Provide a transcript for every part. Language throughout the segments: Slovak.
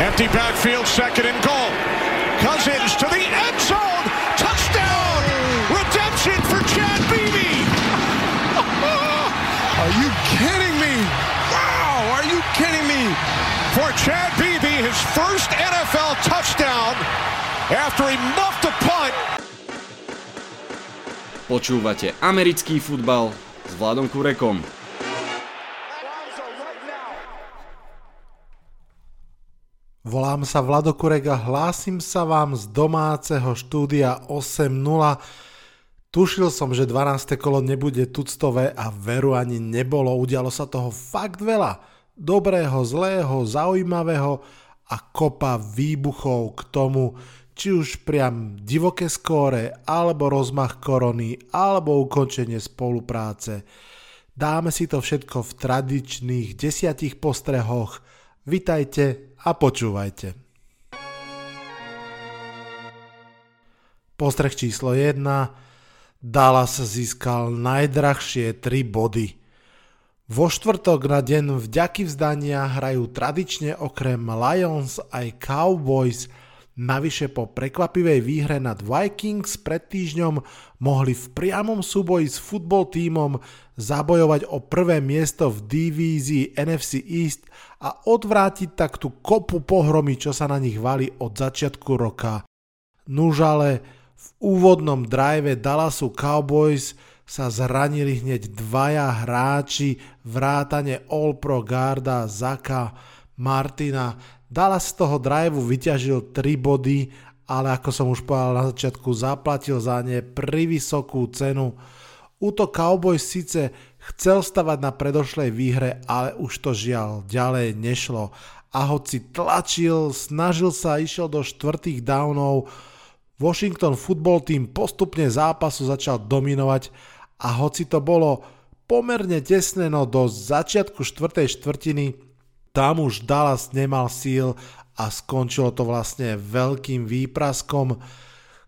Empty backfield, second and goal. Cousins to the end zone. Touchdown. Redemption for Chad Beebe. Are you kidding me? Wow, are you kidding me? For Chad Beebe, his first NFL touchdown after he muffed a punt. Počúvate americký futbal s Vladom Kurekom. Volám sa Vlado Kurek a hlásim sa vám z domáceho štúdia 8.0. Tušil som, že 12. kolo nebude tuctové a veru ani nebolo. Udialo sa toho fakt veľa. Dobrého, zlého, zaujímavého a kopa výbuchov k tomu, či už priam divoké skóre, alebo rozmach korony, alebo ukončenie spolupráce. Dáme si to všetko v tradičných desiatich postrehoch. Vitajte a počúvajte. Postreh číslo 1. Dallas získal najdrahšie 3 body. Vo štvrtok na deň vďaky vzdania hrajú tradične okrem Lions aj Cowboys – Navyše po prekvapivej výhre nad Vikings pred týždňom mohli v priamom súboji s futbol tímom zabojovať o prvé miesto v divízii NFC East a odvrátiť tak tú kopu pohromy, čo sa na nich vali od začiatku roka. Nuž ale v úvodnom drive Dallasu Cowboys sa zranili hneď dvaja hráči vrátane All Pro Garda Zaka Martina Dallas z toho driveu vyťažil 3 body, ale ako som už povedal na začiatku, zaplatil za ne vysokú cenu. Útok Cowboys síce chcel stavať na predošlej výhre, ale už to žiaľ ďalej nešlo. A hoci tlačil, snažil sa, išiel do štvrtých downov, Washington football team postupne zápasu začal dominovať a hoci to bolo pomerne tesné, no do začiatku štvrtej štvrtiny tam už Dallas nemal síl a skončilo to vlastne veľkým výpraskom.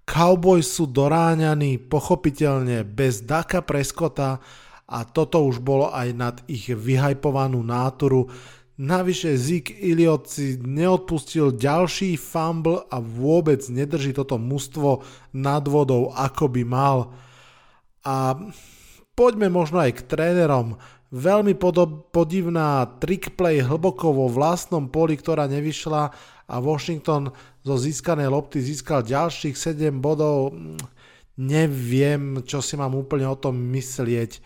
Cowboys sú doráňaní pochopiteľne bez Daka Preskota a toto už bolo aj nad ich vyhajpovanú náturu. Navyše Zeke Iliot si neodpustil ďalší fumble a vôbec nedrží toto mužstvo nad vodou ako by mal. A poďme možno aj k trénerom. Veľmi podob, podivná trickplay hlboko vo vlastnom poli, ktorá nevyšla a Washington zo získanej lopty získal ďalších 7 bodov. Neviem, čo si mám úplne o tom myslieť.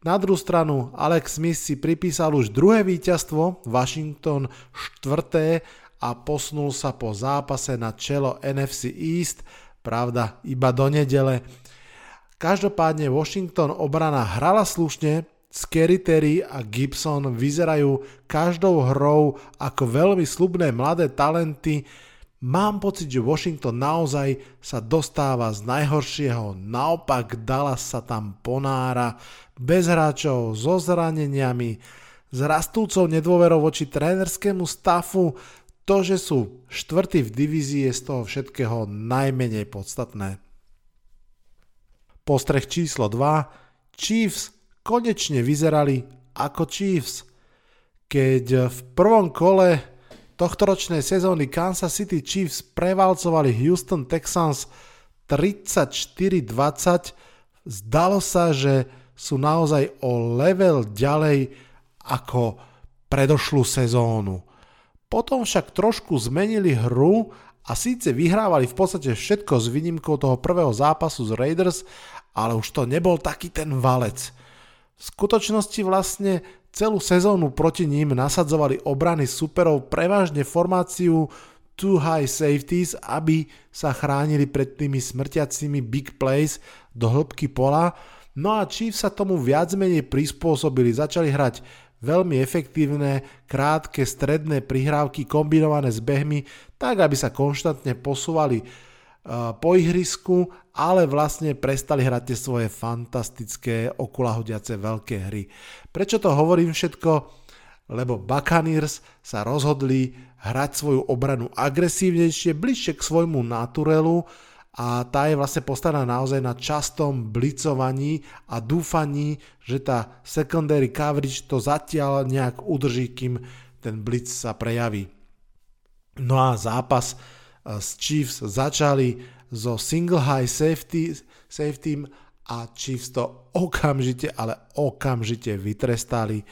Na druhú stranu Alex Smith si pripísal už druhé víťazstvo, Washington štvrté a posunul sa po zápase na čelo NFC East, pravda iba do nedele. Každopádne Washington obrana hrala slušne, Scary Terry a Gibson vyzerajú každou hrou ako veľmi slubné mladé talenty. Mám pocit, že Washington naozaj sa dostáva z najhoršieho, naopak Dallas sa tam ponára, bez hráčov, so zraneniami, s rastúcou nedôverou voči trénerskému stafu, to, že sú štvrtí v divízii je z toho všetkého najmenej podstatné. Postreh číslo 2. Chiefs konečne vyzerali ako Chiefs. Keď v prvom kole tohtoročnej sezóny Kansas City Chiefs prevalcovali Houston Texans 34-20, zdalo sa, že sú naozaj o level ďalej ako predošlú sezónu. Potom však trošku zmenili hru a síce vyhrávali v podstate všetko s výnimkou toho prvého zápasu z Raiders, ale už to nebol taký ten valec. V skutočnosti vlastne celú sezónu proti ním nasadzovali obrany superov prevažne formáciu two high safeties, aby sa chránili pred tými smrtiacimi big plays do hĺbky pola. No a Chiefs sa tomu viac menej prispôsobili, začali hrať veľmi efektívne, krátke, stredné prihrávky kombinované s behmi, tak aby sa konštantne posúvali po ihrisku, ale vlastne prestali hrať tie svoje fantastické okulahodiace veľké hry. Prečo to hovorím všetko? Lebo Buccaneers sa rozhodli hrať svoju obranu agresívnejšie, bližšie k svojmu naturelu a tá je vlastne postavená naozaj na častom blicovaní a dúfaní, že tá secondary coverage to zatiaľ nejak udrží, kým ten blitz sa prejaví. No a zápas s Chiefs začali zo single high safety, safety a Chiefs to okamžite, ale okamžite vytrestali.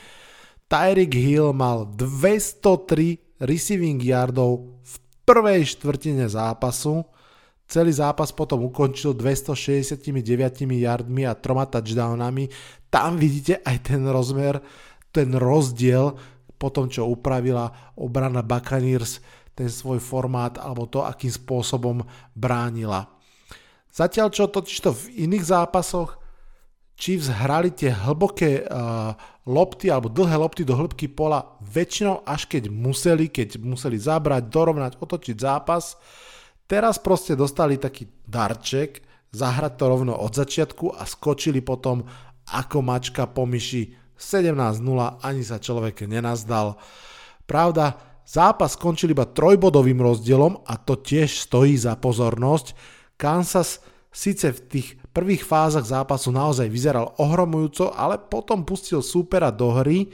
Tyreek Hill mal 203 receiving yardov v prvej štvrtine zápasu. Celý zápas potom ukončil 269 yardmi a troma touchdownami. Tam vidíte aj ten rozmer, ten rozdiel po tom, čo upravila obrana Buccaneers ten svoj formát alebo to, akým spôsobom bránila. Zatiaľ čo totižto v iných zápasoch Chiefs hrali tie hlboké uh, lopty alebo dlhé lopty do hĺbky pola väčšinou až keď museli, keď museli zabrať, dorovnať, otočiť zápas. Teraz proste dostali taký darček, zahrať to rovno od začiatku a skočili potom ako mačka po myši 17-0, ani sa človek nenazdal. Pravda, zápas skončil iba trojbodovým rozdielom a to tiež stojí za pozornosť. Kansas síce v tých prvých fázach zápasu naozaj vyzeral ohromujúco, ale potom pustil súpera do hry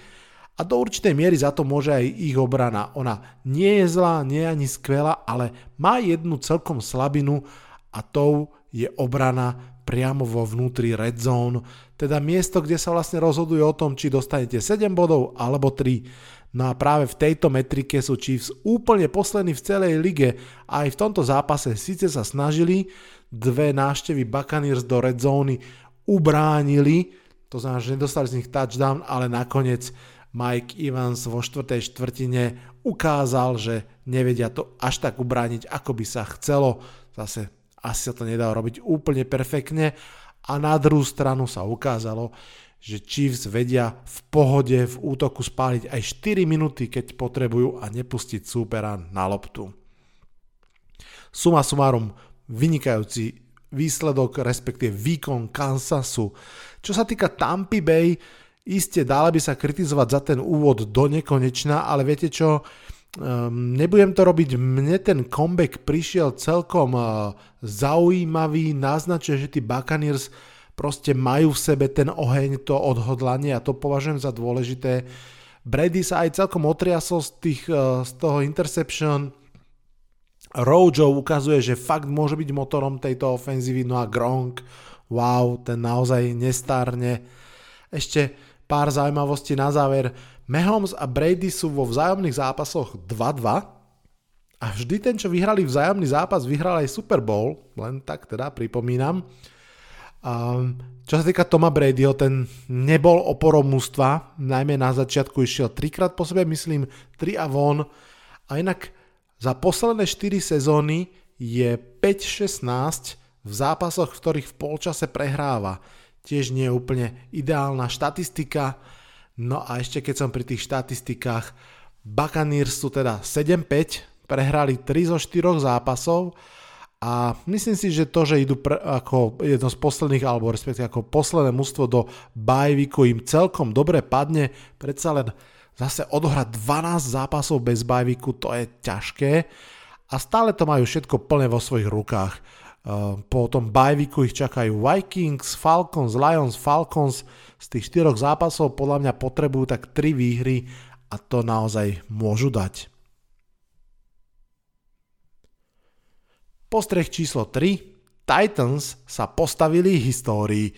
a do určitej miery za to môže aj ich obrana. Ona nie je zlá, nie je ani skvelá, ale má jednu celkom slabinu a tou je obrana priamo vo vnútri red zone, teda miesto, kde sa vlastne rozhoduje o tom, či dostanete 7 bodov alebo 3. No a práve v tejto metrike sú Chiefs úplne poslední v celej lige a aj v tomto zápase síce sa snažili, dve návštevy Buccaneers do red zóny ubránili, to znamená, že nedostali z nich touchdown, ale nakoniec Mike Evans vo štvrtej štvrtine ukázal, že nevedia to až tak ubrániť, ako by sa chcelo. Zase asi sa to nedá robiť úplne perfektne. A na druhú stranu sa ukázalo, že Chiefs vedia v pohode v útoku spáliť aj 4 minúty, keď potrebujú a nepustiť súpera na loptu. Suma sumárum, vynikajúci výsledok, respektíve výkon Kansasu. Čo sa týka Tampa Bay, iste dala by sa kritizovať za ten úvod do nekonečna, ale viete čo, um, nebudem to robiť, mne ten comeback prišiel celkom uh, zaujímavý, naznačuje, že tí Buccaneers proste majú v sebe ten oheň, to odhodlanie a to považujem za dôležité. Brady sa aj celkom otriasol z, tých, uh, z toho interception, Rojo ukazuje, že fakt môže byť motorom tejto ofenzívy, no a Gronk, wow, ten naozaj nestárne. Ešte pár zaujímavostí na záver. Mahomes a Brady sú vo vzájomných zápasoch 2-2 a vždy ten, čo vyhrali vzájomný zápas, vyhral aj Super Bowl, len tak teda pripomínam. Um, čo sa týka Toma Bradyho, ten nebol oporom mústva, najmä na začiatku išiel trikrát po sebe, myslím, 3 a von. A inak za posledné 4 sezóny je 5-16 v zápasoch, v ktorých v polčase prehráva. Tiež nie je úplne ideálna štatistika. No a ešte keď som pri tých štatistikách, Buccaneers sú teda 7-5, prehrali 3 zo 4 zápasov a myslím si, že to, že idú pre, ako jedno z posledných, alebo respektíve ako posledné mústvo do bajviku im celkom dobre padne, predsa len zase odohrať 12 zápasov bez bajviku, to je ťažké a stále to majú všetko plné vo svojich rukách. Ehm, po tom bajviku ich čakajú Vikings, Falcons, Lions, Falcons. Z tých štyroch zápasov podľa mňa potrebujú tak 3 výhry a to naozaj môžu dať. Postreh číslo 3. Titans sa postavili histórii.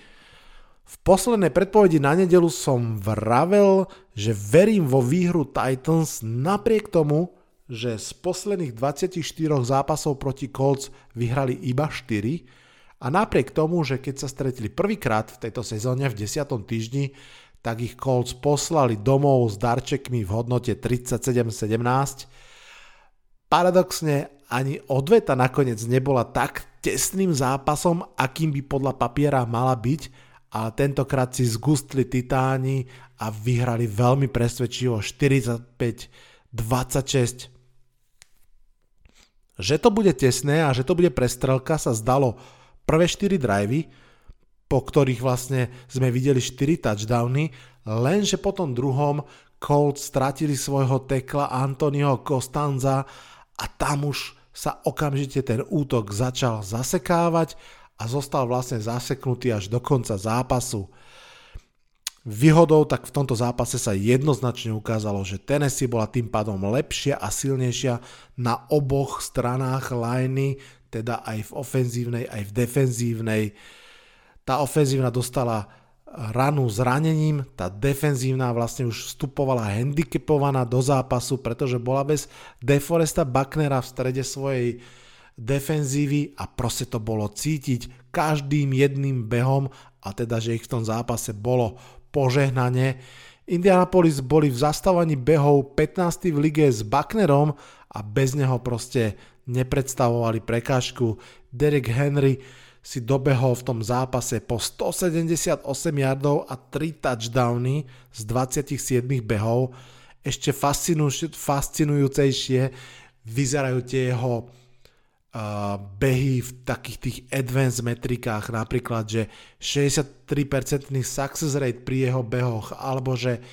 V poslednej predpovedi na nedelu som vravel, že verím vo výhru Titans napriek tomu, že z posledných 24 zápasov proti Colts vyhrali iba 4 a napriek tomu, že keď sa stretli prvýkrát v tejto sezóne v 10. týždni, tak ich Colts poslali domov s darčekmi v hodnote 37-17. Paradoxne ani odveta nakoniec nebola tak tesným zápasom, akým by podľa papiera mala byť, a tentokrát si zgustli Titáni a vyhrali veľmi presvedčivo 45-26. Že to bude tesné a že to bude prestrelka sa zdalo prvé 4 drivey, po ktorých vlastne sme videli 4 touchdowny, lenže po tom druhom Colts stratili svojho tekla Antonio Costanza a tam už sa okamžite ten útok začal zasekávať a zostal vlastne zaseknutý až do konca zápasu. Výhodou, tak v tomto zápase sa jednoznačne ukázalo, že Tennessee bola tým pádom lepšia a silnejšia na oboch stranách liney, teda aj v ofenzívnej, aj v defenzívnej. Tá ofenzívna dostala ranu zranením, tá defenzívna vlastne už vstupovala handicapovaná do zápasu, pretože bola bez Deforesta Bucknera v strede svojej defenzívy a proste to bolo cítiť každým jedným behom a teda, že ich v tom zápase bolo požehnanie. Indianapolis boli v zastávaní behov 15. v lige s Bucknerom a bez neho proste nepredstavovali prekážku. Derek Henry si dobehol v tom zápase po 178 yardov a 3 touchdowny z 27 behov. Ešte fascinujúcejšie vyzerajú tie jeho behy v takých tých advanced metrikách, napríklad, že 63% success rate pri jeho behoch, alebo že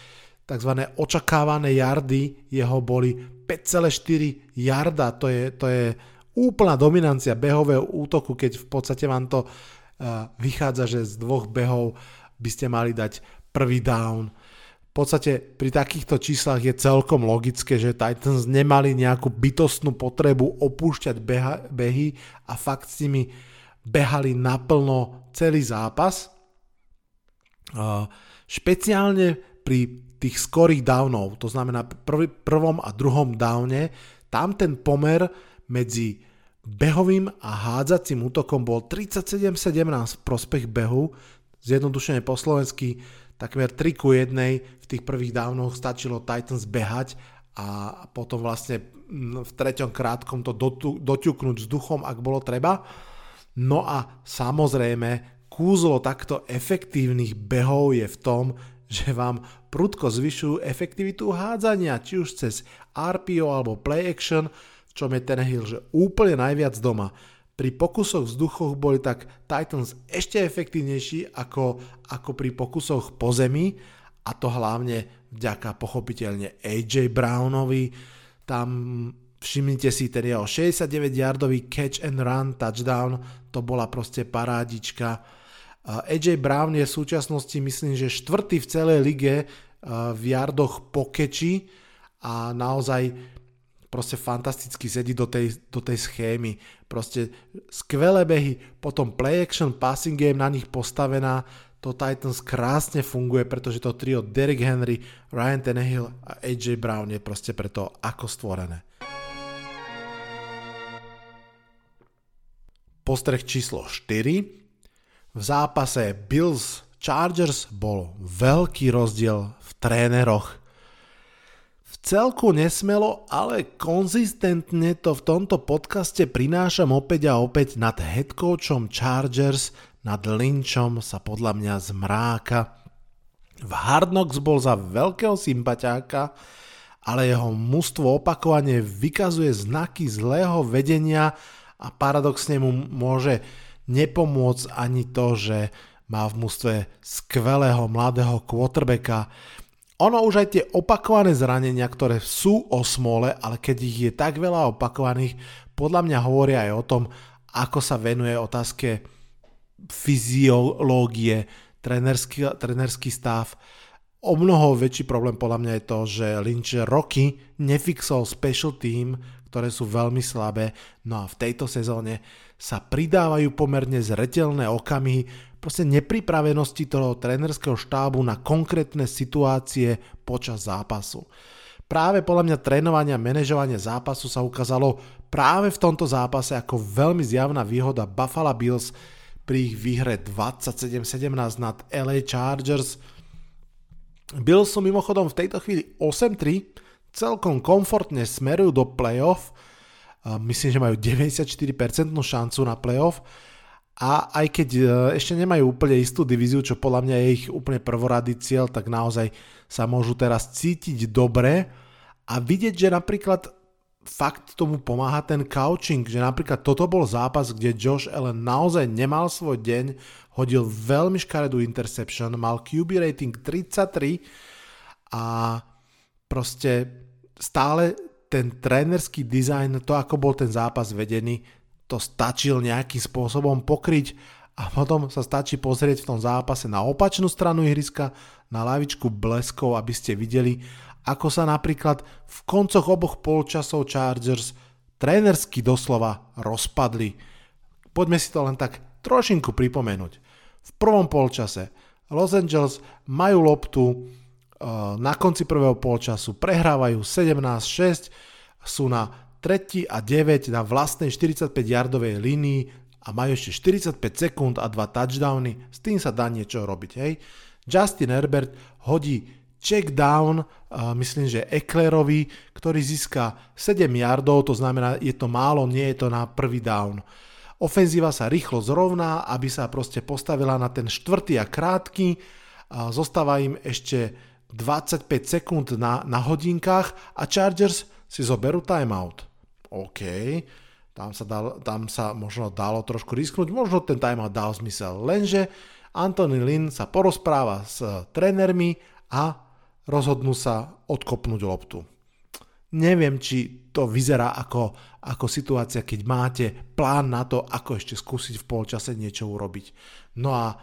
tzv. očakávané jardy jeho boli 5,4 jarda, to je, to je úplná dominancia behového útoku, keď v podstate vám to vychádza, že z dvoch behov by ste mali dať prvý down v podstate pri takýchto číslach je celkom logické, že Titans nemali nejakú bytostnú potrebu opúšťať beha, behy a fakt s nimi behali naplno celý zápas. Uh, špeciálne pri tých skorých downov, to znamená prv, prvom a druhom downe, tam ten pomer medzi behovým a hádzacím útokom bol 37-17 v prospech behu, zjednodušene po slovensky takmer 3 ku 1 v tých prvých dávnoch stačilo Titans behať a potom vlastne v treťom krátkom to doťuknúť vzduchom, ak bolo treba. No a samozrejme, kúzlo takto efektívnych behov je v tom, že vám prudko zvyšujú efektivitu hádzania, či už cez RPO alebo play action, v čom je ten hill, že úplne najviac doma. Pri pokusoch vzduchoch boli tak Titans ešte efektívnejší ako, ako pri pokusoch po zemi a to hlavne vďaka pochopiteľne AJ Brownovi. Tam všimnite si ten jeho 69 yardový catch and run touchdown, to bola proste parádička. AJ Brown je v súčasnosti myslím, že štvrtý v celej lige v yardoch po keči a naozaj proste fantasticky sedí do tej, do tej schémy. Proste skvelé behy, potom play action, passing game na nich postavená, to Titans krásne funguje, pretože to trio Derrick Henry, Ryan Tannehill a AJ Brown je proste preto ako stvorené. Postreh číslo 4. V zápase Bills Chargers bol veľký rozdiel v tréneroch celku nesmelo, ale konzistentne to v tomto podcaste prinášam opäť a opäť nad headcoachom Chargers, nad Lynchom sa podľa mňa zmráka. V Hard Knocks bol za veľkého sympatiáka, ale jeho mužstvo opakovane vykazuje znaky zlého vedenia a paradoxne mu môže nepomôcť ani to, že má v mústve skvelého mladého quarterbacka. Ono už aj tie opakované zranenia, ktoré sú o smole, ale keď ich je tak veľa opakovaných, podľa mňa hovoria aj o tom, ako sa venuje otázke fyziológie, trenerský, trenerský stav. O mnoho väčší problém podľa mňa je to, že Lynch roky nefixol special team, ktoré sú veľmi slabé, no a v tejto sezóne sa pridávajú pomerne zretelné okamihy, proste nepripravenosti toho trénerského štábu na konkrétne situácie počas zápasu. Práve podľa mňa trénovanie a manažovanie zápasu sa ukázalo práve v tomto zápase ako veľmi zjavná výhoda Buffalo Bills pri ich výhre 27-17 nad LA Chargers. Bills sú mimochodom v tejto chvíli 8-3, celkom komfortne smerujú do playoff, myslím, že majú 94% šancu na playoff. A aj keď e, ešte nemajú úplne istú divíziu, čo podľa mňa je ich úplne prvorady cieľ, tak naozaj sa môžu teraz cítiť dobre. A vidieť, že napríklad fakt tomu pomáha ten coaching, že napríklad toto bol zápas, kde Josh Allen naozaj nemal svoj deň, hodil veľmi škaredú interception, mal QB rating 33 a proste stále ten trénerský dizajn, to ako bol ten zápas vedený, to stačil nejakým spôsobom pokryť a potom sa stačí pozrieť v tom zápase na opačnú stranu ihriska, na lavičku bleskov, aby ste videli, ako sa napríklad v koncoch oboch polčasov Chargers trénersky doslova rozpadli. Poďme si to len tak trošinku pripomenúť. V prvom polčase Los Angeles majú loptu eh, na konci prvého polčasu, prehrávajú 17-6, sú na 3 a 9 na vlastnej 45-yardovej línii a majú ešte 45 sekúnd a dva touchdowny, s tým sa dá niečo robiť. Hej. Justin Herbert hodí check down, uh, myslím, že Ecklerovi, ktorý získa 7 yardov, to znamená, je to málo, nie je to na prvý down. Ofenzíva sa rýchlo zrovná, aby sa proste postavila na ten štvrtý a krátky. Zostáva im ešte 25 sekúnd na, na hodinkách a Chargers si zoberú timeout. OK, tam sa, dal, tam sa možno dalo trošku risknúť, možno ten timeout dal zmysel, lenže Anthony Lynn sa porozpráva s trénermi a rozhodnú sa odkopnúť loptu. Neviem, či to vyzerá ako, ako situácia, keď máte plán na to, ako ešte skúsiť v polčase niečo urobiť. No a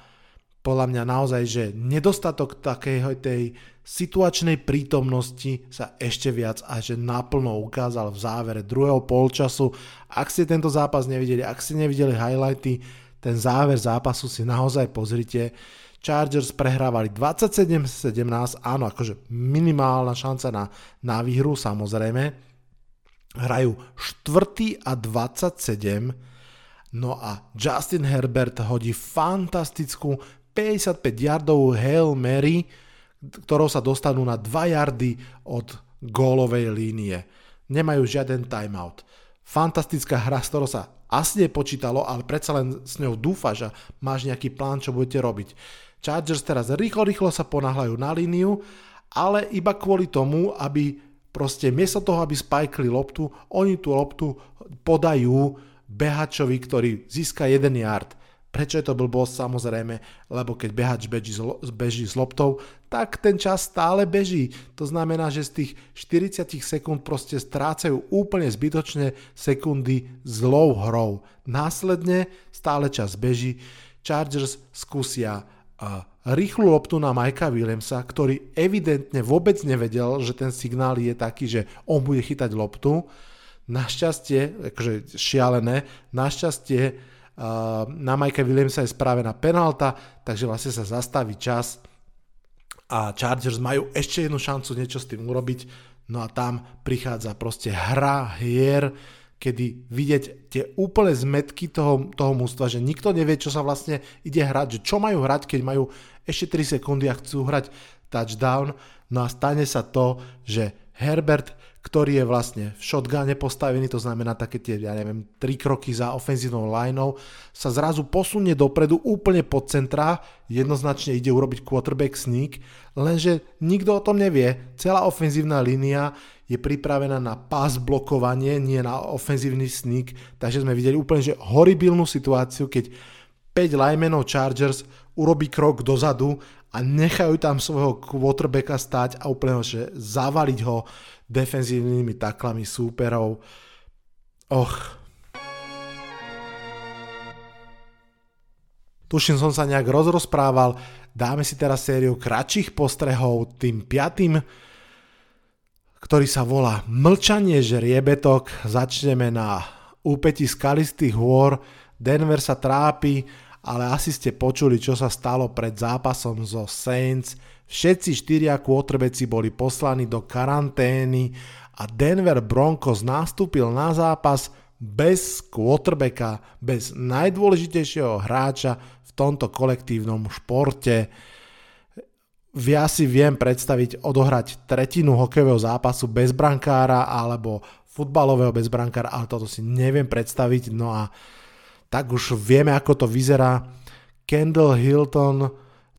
podľa mňa naozaj, že nedostatok takej tej situačnej prítomnosti sa ešte viac a že naplno ukázal v závere druhého polčasu. Ak ste tento zápas nevideli, ak ste nevideli highlighty, ten záver zápasu si naozaj pozrite. Chargers prehrávali 27-17, áno, akože minimálna šanca na, na výhru samozrejme. Hrajú 4. a 27, no a Justin Herbert hodí fantastickú 55 yardovú Hail Mary, ktorou sa dostanú na 2 yardy od gólovej línie. Nemajú žiaden timeout. Fantastická hra, z ktorou sa asi nepočítalo, ale predsa len s ňou dúfaš a máš nejaký plán, čo budete robiť. Chargers teraz rýchlo, rýchlo sa ponáhľajú na líniu, ale iba kvôli tomu, aby proste miesto toho, aby spajkli loptu, oni tú loptu podajú behačovi, ktorý získa 1 yard. Prečo je to blbosť? Samozrejme, lebo keď behač beží, beží s loptou, tak ten čas stále beží. To znamená, že z tých 40 sekúnd proste strácajú úplne zbytočne sekundy zlou hrou. Následne stále čas beží. Chargers skúsia rýchlu loptu na Majka Williamsa, ktorý evidentne vôbec nevedel, že ten signál je taký, že on bude chytať loptu. Našťastie, akože šialené, našťastie na Majka Williamsa je spravená penálta, takže vlastne sa zastaví čas a Chargers majú ešte jednu šancu niečo s tým urobiť, no a tam prichádza proste hra hier, kedy vidieť tie úplne zmetky toho, toho mústva, že nikto nevie, čo sa vlastne ide hrať, že čo majú hrať, keď majú ešte 3 sekundy a chcú hrať touchdown, no a stane sa to, že Herbert ktorý je vlastne v shotgune postavený, to znamená také tie, ja neviem, tri kroky za ofenzívnou lineou, sa zrazu posunie dopredu úplne pod centra, jednoznačne ide urobiť quarterback sneak, lenže nikto o tom nevie. Celá ofenzívna línia je pripravená na pás blokovanie, nie na ofenzívny sneak, takže sme videli úplne že horibilnú situáciu, keď 5 linemenov Chargers urobí krok dozadu a nechajú tam svojho quarterbacka stať a úplne že zavaliť ho defenzívnymi taklami súperov. Och. Tuším, som sa nejak rozrozprával. Dáme si teraz sériu kratších postrehov tým piatým, ktorý sa volá Mlčanie žriebetok. Začneme na úpeti skalistých hôr. Denver sa trápi, ale asi ste počuli, čo sa stalo pred zápasom zo Saints Všetci štyria quarterbacki boli poslaní do karantény a Denver Broncos nastúpil na zápas bez quarterbacka, bez najdôležitejšieho hráča v tomto kolektívnom športe. Ja si viem predstaviť odohrať tretinu hokejového zápasu bez brankára alebo futbalového bez brankára, ale toto si neviem predstaviť. No a tak už vieme, ako to vyzerá. Kendall Hilton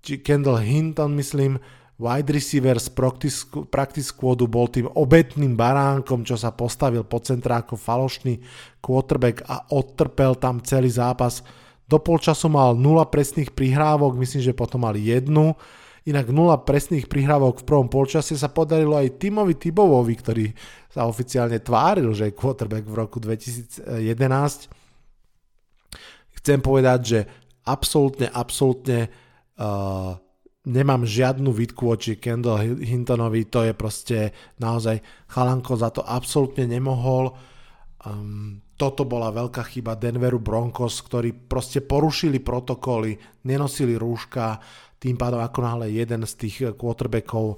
či Kendall Hinton, myslím, wide receiver z practice, practice squadu bol tým obetným baránkom, čo sa postavil po centra ako falošný quarterback a odtrpel tam celý zápas. Do polčasu mal 0 presných prihrávok, myslím, že potom mal jednu. Inak 0 presných prihrávok v prvom polčase sa podarilo aj Timovi Tibovovi, ktorý sa oficiálne tváril, že je quarterback v roku 2011. Chcem povedať, že absolútne, absolútne uh, nemám žiadnu výtku voči Kendall Hintonovi, to je proste naozaj chalanko za to absolútne nemohol. Um, toto bola veľká chyba Denveru Broncos, ktorí proste porušili protokoly, nenosili rúška, tým pádom ako náhle jeden z tých quarterbackov uh,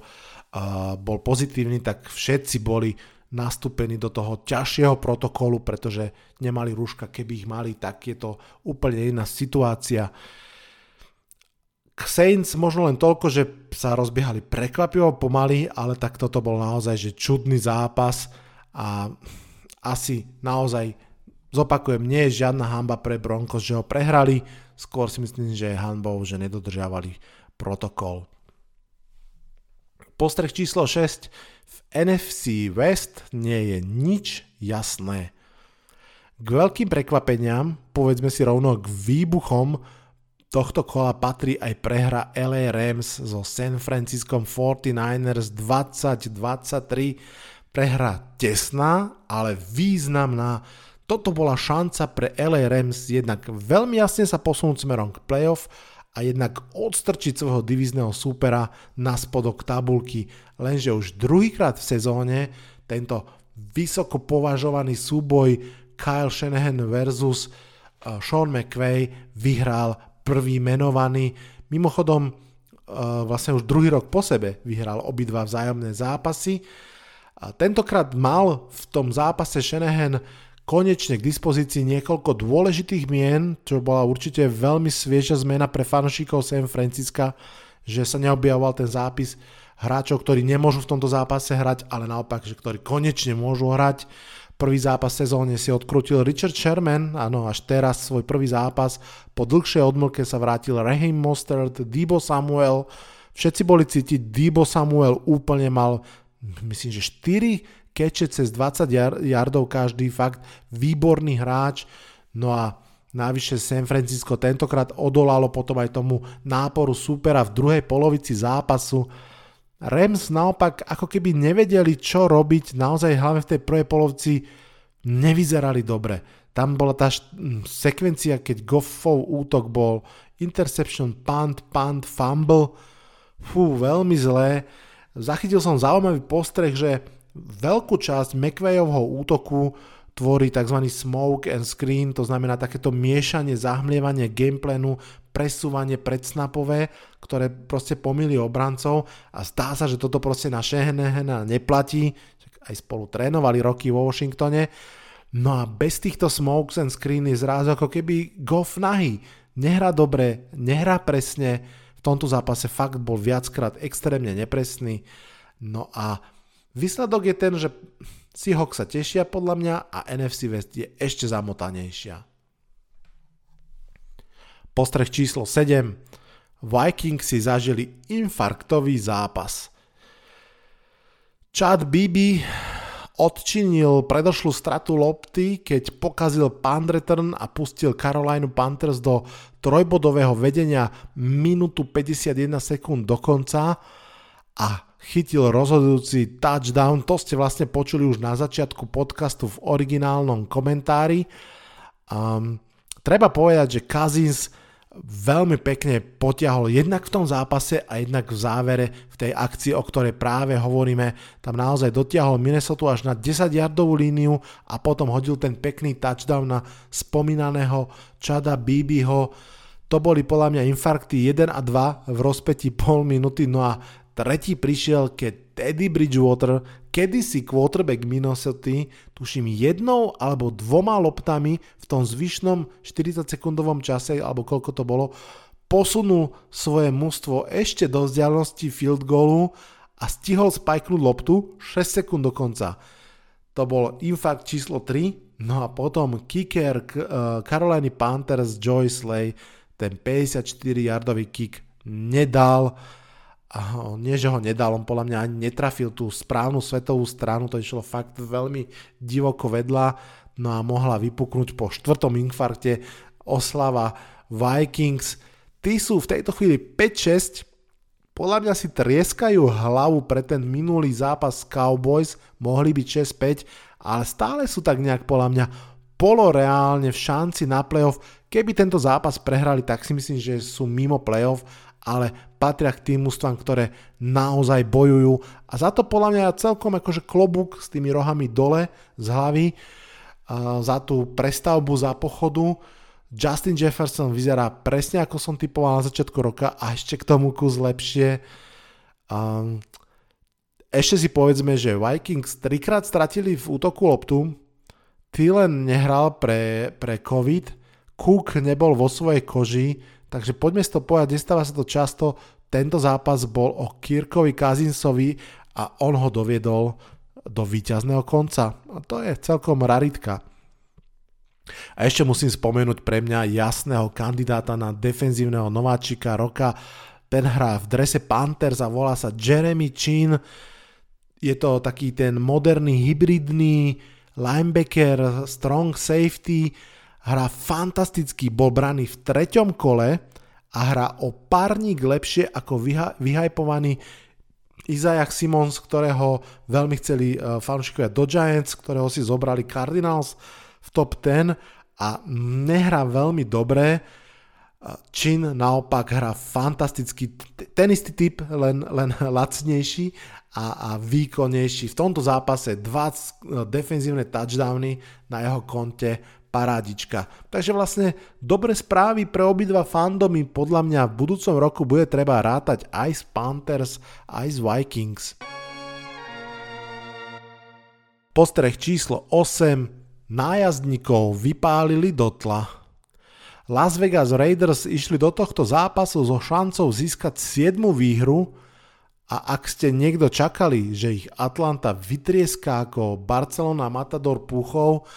bol pozitívny, tak všetci boli nastúpení do toho ťažšieho protokolu, pretože nemali rúška, keby ich mali, tak je to úplne iná situácia. K Saints možno len toľko, že sa rozbiehali prekvapivo pomaly, ale tak toto bol naozaj že čudný zápas a asi naozaj zopakujem, nie je žiadna hamba pre Broncos, že ho prehrali, skôr si myslím, že je hanbou, že nedodržiavali protokol. Postreh číslo 6. V NFC West nie je nič jasné. K veľkým prekvapeniam, povedzme si rovno k výbuchom, tohto kola patrí aj prehra LA Rams so San Francisco 49ers 2023. Prehra tesná, ale významná. Toto bola šanca pre LA Rams jednak veľmi jasne sa posunúť smerom k playoff a jednak odstrčiť svojho divízneho súpera na spodok tabulky. Lenže už druhýkrát v sezóne tento vysoko považovaný súboj Kyle Shanahan versus uh, Sean McVay vyhral prvý menovaný. Mimochodom, e, vlastne už druhý rok po sebe vyhral obidva vzájomné zápasy. Tentokrát mal v tom zápase Shanahan konečne k dispozícii niekoľko dôležitých mien, čo bola určite veľmi svieža zmena pre fanúšikov San Francisca, že sa neobjavoval ten zápis hráčov, ktorí nemôžu v tomto zápase hrať, ale naopak, že ktorí konečne môžu hrať. Prvý zápas sezóne si odkrutil Richard Sherman, áno, až teraz svoj prvý zápas. Po dlhšej odmlke sa vrátil Raheem Mostert, Debo Samuel. Všetci boli cítiť, Debo Samuel úplne mal, myslím, že 4 keče cez 20 yardov každý, fakt výborný hráč. No a Navyše San Francisco tentokrát odolalo potom aj tomu náporu supera v druhej polovici zápasu. Rams naopak ako keby nevedeli, čo robiť, naozaj hlavne v tej prvej polovici nevyzerali dobre. Tam bola tá sekvencia, keď Goffov útok bol interception, punt, punt, fumble. Fú, veľmi zlé. Zachytil som zaujímavý postreh, že veľkú časť McVayovho útoku tvorí tzv. smoke and screen, to znamená takéto miešanie, zahmlievanie gameplanu, presúvanie predsnapové, ktoré proste pomýli obrancov a zdá sa, že toto proste na Shehenehena neplatí, aj spolu trénovali roky vo Washingtone. No a bez týchto smokes and screen je zrazu ako keby Goff nahý. Nehrá dobre, nehrá presne, v tomto zápase fakt bol viackrát extrémne nepresný. No a výsledok je ten, že Seahawks sa tešia podľa mňa a NFC West je ešte zamotanejšia. Postreh číslo 7. Vikings si zažili infarktový zápas. Chad Bibi odčinil predošlú stratu lopty, keď pokazil punt return a pustil Carolina Panthers do trojbodového vedenia minútu 51 sekúnd do konca a chytil rozhodujúci touchdown. To ste vlastne počuli už na začiatku podcastu v originálnom komentári. Um, treba povedať, že Cousins veľmi pekne potiahol jednak v tom zápase a jednak v závere v tej akcii, o ktorej práve hovoríme. Tam naozaj dotiahol Minnesota až na 10 yardovú líniu a potom hodil ten pekný touchdown na spomínaného Chada Bibiho. To boli podľa mňa infarkty 1 a 2 v rozpeti pol minúty, no a Tretí prišiel, keď Teddy Bridgewater, kedysi quarterback Minnesota, tuším jednou alebo dvoma loptami v tom zvyšnom 40 sekundovom čase, alebo koľko to bolo, posunul svoje mužstvo ešte do vzdialenosti field goalu a stihol spajknúť loptu 6 sekúnd do konca. To bol infarkt číslo 3, no a potom kicker uh, Carolina Panthers Joy Slay, ten 54-yardový kick nedal nie, že ho nedal, on podľa mňa ani netrafil tú správnu svetovú stranu, to išlo fakt veľmi divoko vedľa, no a mohla vypuknúť po štvrtom infarkte oslava Vikings. Tí sú v tejto chvíli 5-6, podľa mňa si trieskajú hlavu pre ten minulý zápas Cowboys, mohli byť 6-5, ale stále sú tak nejak podľa mňa poloreálne v šanci na playoff. Keby tento zápas prehrali, tak si myslím, že sú mimo playoff, ale patria k tým ústvam, ktoré naozaj bojujú a za to podľa mňa celkom akože klobúk s tými rohami dole z hlavy za tú prestavbu za pochodu. Justin Jefferson vyzerá presne ako som typoval na začiatku roka a ešte k tomu kus lepšie. ešte si povedzme, že Vikings trikrát stratili v útoku loptu, Thielen nehral pre, pre COVID, Cook nebol vo svojej koži, takže poďme si to povedať, nestáva sa to často, tento zápas bol o Kirkovi Kazinsovi a on ho doviedol do víťazného konca. A to je celkom raritka. A ešte musím spomenúť pre mňa jasného kandidáta na defenzívneho nováčika roka. Ten hrá v drese Panthers a volá sa Jeremy Chin. Je to taký ten moderný, hybridný linebacker, strong safety, hrá fantasticky, bol braný v treťom kole a hrá o párnik lepšie ako vyha- vyhajpovaný Isaiah Simons, ktorého veľmi chceli uh, fanúšikovia do Giants, ktorého si zobrali Cardinals v top 10 a nehrá veľmi dobre. Chin naopak hrá fantasticky, ten istý typ, len, len lacnejší a, a výkonnejší. V tomto zápase dva defenzívne touchdowny na jeho konte, parádička. Takže vlastne dobre správy pre obidva fandomy podľa mňa v budúcom roku bude treba rátať aj z Panthers, aj z Vikings. Postreh číslo 8. Nájazdníkov vypálili do tla. Las Vegas Raiders išli do tohto zápasu so šancou získať 7 výhru, a ak ste niekto čakali, že ich Atlanta vytrieská ako Barcelona Matador Puchov,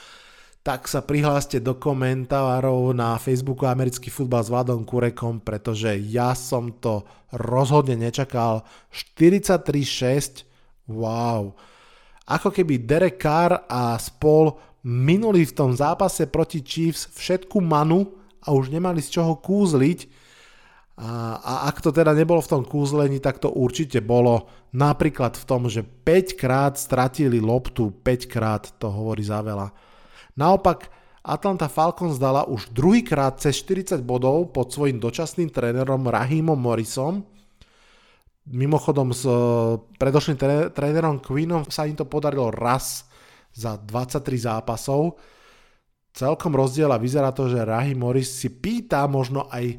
tak sa prihláste do komentárov na Facebooku Americký futbal s Vladom Kurekom, pretože ja som to rozhodne nečakal. 43-6, wow. Ako keby Derek Carr a spol minuli v tom zápase proti Chiefs všetku manu a už nemali z čoho kúzliť, a, a ak to teda nebolo v tom kúzlení, tak to určite bolo napríklad v tom, že 5 krát stratili loptu, 5 krát to hovorí za veľa. Naopak Atlanta Falcons dala už druhýkrát cez 40 bodov pod svojim dočasným trénerom Rahimom Morrisom. Mimochodom s e, predošlým trénerom Queenom sa im to podarilo raz za 23 zápasov. Celkom rozdiel a vyzerá to, že Rahim Morris si pýta možno aj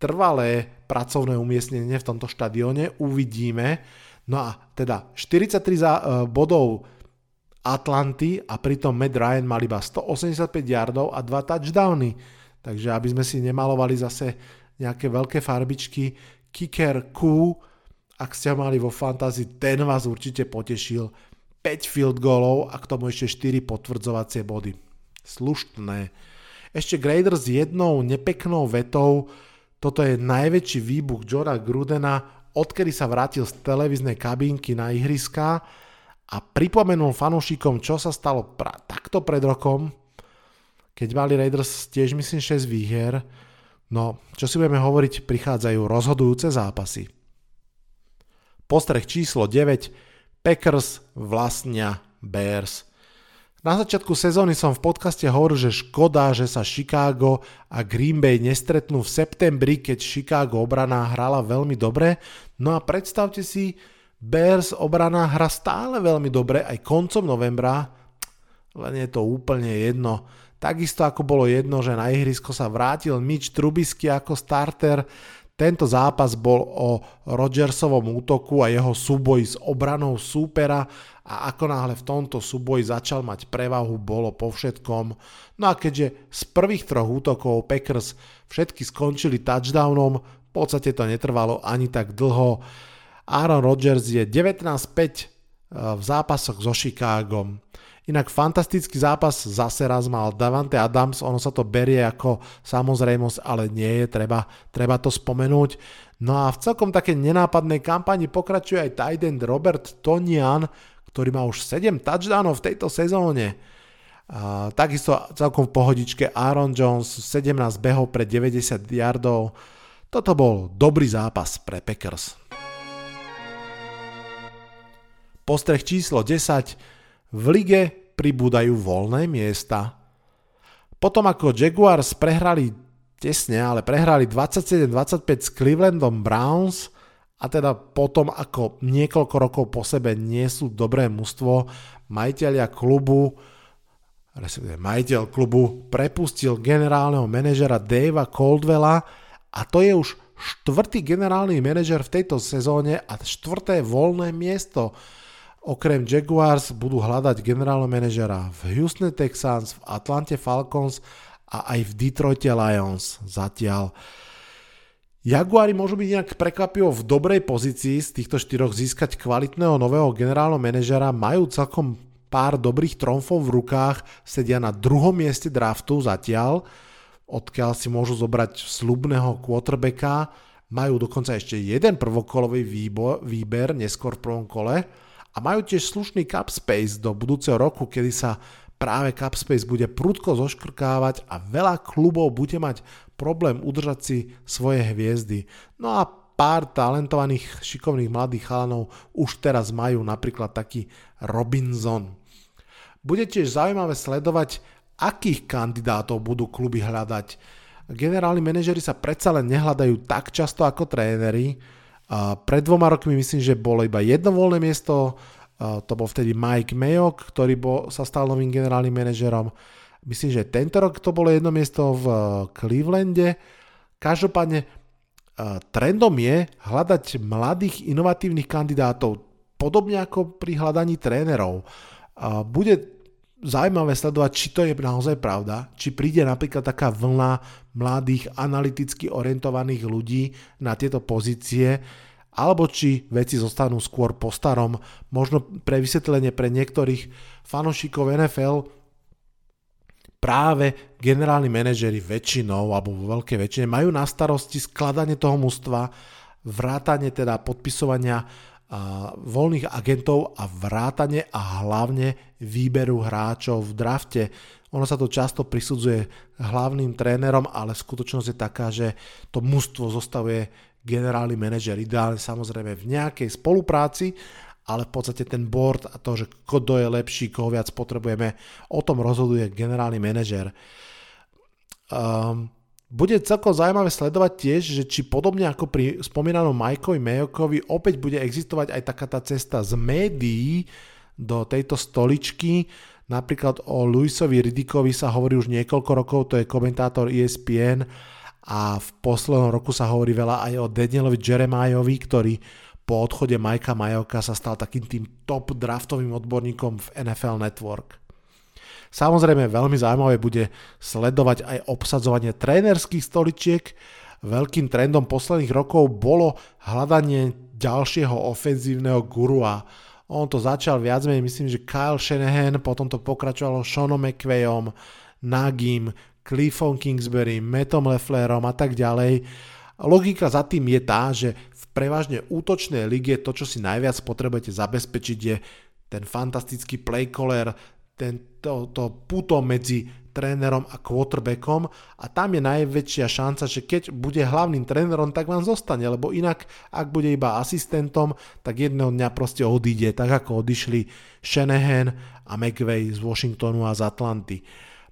trvalé pracovné umiestnenie v tomto štadióne. Uvidíme. No a teda 43 za, uh, bodov Atlanty a pritom Matt Ryan mal iba 185 yardov a 2 touchdowny. Takže aby sme si nemalovali zase nejaké veľké farbičky, kicker Q, ak ste ho mali vo fantasy, ten vás určite potešil. 5 field goalov a k tomu ešte 4 potvrdzovacie body. Sluštné. Ešte Grader s jednou nepeknou vetou toto je najväčší výbuch Johna Grudena, odkedy sa vrátil z televíznej kabínky na ihriska a pripomenul fanúšikom, čo sa stalo pra- takto pred rokom, keď mali Raiders tiež myslím 6 výher. No, čo si budeme hovoriť, prichádzajú rozhodujúce zápasy. Postreh číslo 9. Packers vlastnia Bears. Na začiatku sezóny som v podcaste hovoril, že škoda, že sa Chicago a Green Bay nestretnú v septembri, keď Chicago obrana hrala veľmi dobre. No a predstavte si, Bears obrana hra stále veľmi dobre aj koncom novembra, len je to úplne jedno. Takisto ako bolo jedno, že na ihrisko sa vrátil Mitch Trubisky ako starter, tento zápas bol o Rodgersovom útoku a jeho súboji s obranou súpera a ako náhle v tomto súboji začal mať prevahu, bolo po všetkom. No a keďže z prvých troch útokov Packers všetky skončili touchdownom, v podstate to netrvalo ani tak dlho. Aaron Rodgers je 19-5 eh, v zápasoch so Chicagom. Inak fantastický zápas zase raz mal Davante Adams, ono sa to berie ako samozrejmosť, ale nie je, treba, treba to spomenúť. No a v celkom také nenápadnej kampani pokračuje aj tight end Robert Tonian, ktorý má už 7 touchdownov v tejto sezóne. A takisto celkom v pohodičke Aaron Jones 17 behov pre 90 yardov. Toto bol dobrý zápas pre Packers. Postreh číslo 10 v lige pribúdajú voľné miesta. Potom ako Jaguars prehrali tesne, ale prehrali 27-25 s Clevelandom Browns a teda potom ako niekoľko rokov po sebe nie sú dobré mužstvo, majiteľia klubu majiteľ klubu prepustil generálneho manažera Davea Coldwella a to je už štvrtý generálny manažer v tejto sezóne a štvrté voľné miesto. Okrem Jaguars budú hľadať generálneho manažera v Houston Texans, v Atlante Falcons a aj v Detroit Lions. Zatiaľ. Jaguari môžu byť nejak prekvapivo v dobrej pozícii z týchto štyroch získať kvalitného nového generálneho manažera, majú celkom pár dobrých tromfov v rukách, sedia na druhom mieste draftu zatiaľ, odkiaľ si môžu zobrať slubného quarterbacka, majú dokonca ešte jeden prvokolový výbo, výber neskôr v prvom kole a majú tiež slušný cap space do budúceho roku, kedy sa práve Capspace bude prudko zoškrkávať a veľa klubov bude mať problém udržať si svoje hviezdy. No a pár talentovaných, šikovných mladých chalanov už teraz majú napríklad taký Robinson. Bude tiež zaujímavé sledovať, akých kandidátov budú kluby hľadať. Generálni manažery sa predsa len nehľadajú tak často ako tréneri. Pred dvoma rokmi myslím, že bolo iba jedno voľné miesto to bol vtedy Mike Mayock, ktorý bol, sa stal novým generálnym manažerom. Myslím, že tento rok to bolo jedno miesto v eh, Clevelande. Každopádne eh, trendom je hľadať mladých inovatívnych kandidátov, podobne ako pri hľadaní trénerov. Bude zaujímavé sledovať, či to je naozaj pravda, či príde napríklad taká vlna mladých analyticky orientovaných ľudí na tieto pozície, alebo či veci zostanú skôr po starom. Možno pre vysvetlenie pre niektorých fanošikov NFL práve generálni manažery väčšinou, alebo vo veľkej väčšine, majú na starosti skladanie toho mústva, vrátanie teda podpisovania voľných agentov a vrátanie a hlavne výberu hráčov v drafte. Ono sa to často prisudzuje hlavným trénerom, ale skutočnosť je taká, že to mužstvo zostavuje generálny manažer, ideálne samozrejme v nejakej spolupráci, ale v podstate ten board a to, že kto je lepší, koho viac potrebujeme, o tom rozhoduje generálny manažer. Um, bude celkom zaujímavé sledovať tiež, že či podobne ako pri spomínanom Majkovi Mayokovi opäť bude existovať aj taká tá cesta z médií do tejto stoličky. Napríklad o Luisovi Ridikovi sa hovorí už niekoľko rokov, to je komentátor ESPN a v poslednom roku sa hovorí veľa aj o Danielovi Jeremiahovi, ktorý po odchode Majka Majoka sa stal takým tým top draftovým odborníkom v NFL Network. Samozrejme veľmi zaujímavé bude sledovať aj obsadzovanie trénerských stoličiek. Veľkým trendom posledných rokov bolo hľadanie ďalšieho ofenzívneho gurua. On to začal viac menej, myslím, že Kyle Shanahan, potom to pokračovalo Seanom McVayom, Nagim, Cliffom Kingsbury, Mattom Lefflerom a tak ďalej. Logika za tým je tá, že v prevažne útočnej lige to, čo si najviac potrebujete zabezpečiť, je ten fantastický playcaller, ten, to, to puto medzi trénerom a quarterbackom a tam je najväčšia šanca, že keď bude hlavným trénerom, tak vám zostane, lebo inak, ak bude iba asistentom, tak jedného dňa proste odíde, tak ako odišli Shanahan a McVay z Washingtonu a z Atlanty.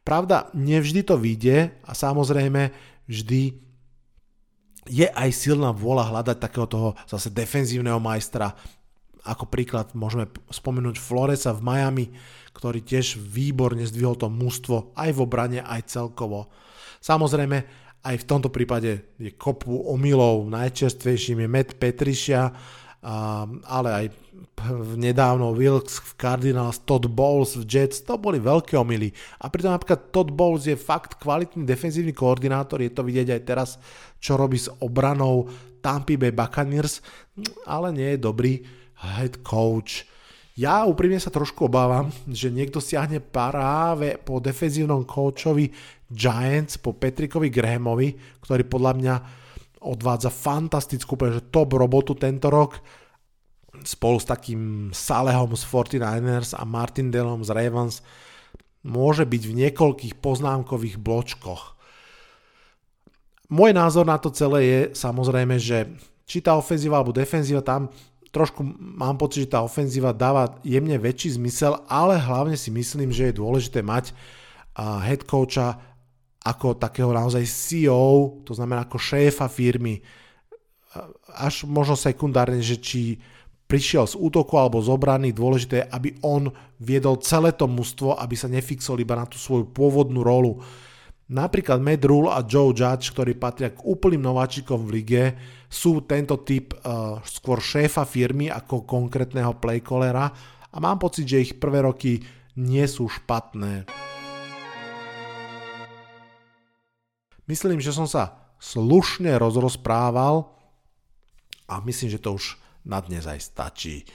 Pravda, nevždy to vyjde a samozrejme vždy je aj silná vôľa hľadať takého toho zase defenzívneho majstra. Ako príklad môžeme spomenúť Floresa v Miami, ktorý tiež výborne zdvihol to mužstvo aj v obrane, aj celkovo. Samozrejme, aj v tomto prípade je kopu omylov, najčerstvejším je Matt Petrišia, ale aj nedávno Wilkes v Cardinals, Todd Bowles v Jets, to boli veľké omily. A pritom napríklad Todd Bowles je fakt kvalitný defenzívny koordinátor, je to vidieť aj teraz, čo robí s obranou Tampa Bay Buccaneers, ale nie je dobrý head coach. Ja úprimne sa trošku obávam, že niekto siahne práve po defenzívnom coachovi Giants, po Petrikovi Grahamovi, ktorý podľa mňa odvádza fantastickú, že top robotu tento rok spolu s takým Salehom z 49ers a Martindelom z Ravens môže byť v niekoľkých poznámkových bločkoch. Môj názor na to celé je samozrejme, že či tá ofenzíva alebo defenzíva tam trošku mám pocit, že tá ofenzíva dáva jemne väčší zmysel, ale hlavne si myslím, že je dôležité mať head coacha ako takého naozaj CEO, to znamená ako šéfa firmy, až možno sekundárne, že či prišiel z útoku alebo z obrany, dôležité je, aby on viedol celé to mužstvo, aby sa nefixol iba na tú svoju pôvodnú rolu. Napríklad Matt Rule a Joe Judge, ktorí patria k úplným nováčikom v lige, sú tento typ uh, skôr šéfa firmy ako konkrétneho playcallera a mám pocit, že ich prvé roky nie sú špatné. Myslím, že som sa slušne rozrozprával a myslím, že to už na dnes aj stačí.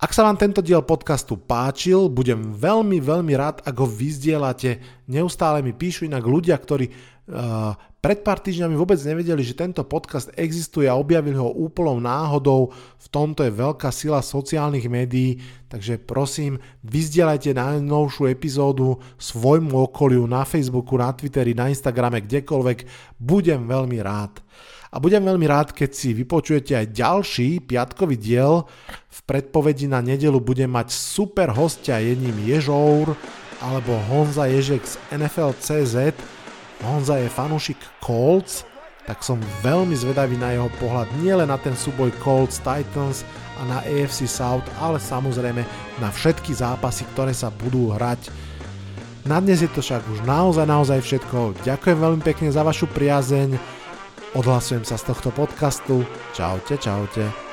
Ak sa vám tento diel podcastu páčil, budem veľmi, veľmi rád, ak ho vyzdielate. Neustále mi píšu inak ľudia, ktorí uh, pred pár týždňami vôbec nevedeli, že tento podcast existuje a objavili ho úplnou náhodou. V tomto je veľká sila sociálnych médií, takže prosím, vyzdielajte najnovšiu epizódu svojmu okoliu na Facebooku, na Twitteri, na Instagrame, kdekoľvek. Budem veľmi rád. A budem veľmi rád, keď si vypočujete aj ďalší piatkový diel. V predpovedi na nedelu budem mať super hostia, jedným Ježour alebo Honza Ježek z NFL.cz. Honza je fanúšik Colts, tak som veľmi zvedavý na jeho pohľad nielen na ten súboj Colts Titans a na AFC South, ale samozrejme na všetky zápasy, ktoré sa budú hrať. Na dnes je to však už naozaj, naozaj všetko. Ďakujem veľmi pekne za vašu priazeň Odhlasujem sa z tohto podcastu. Čaute, čaute.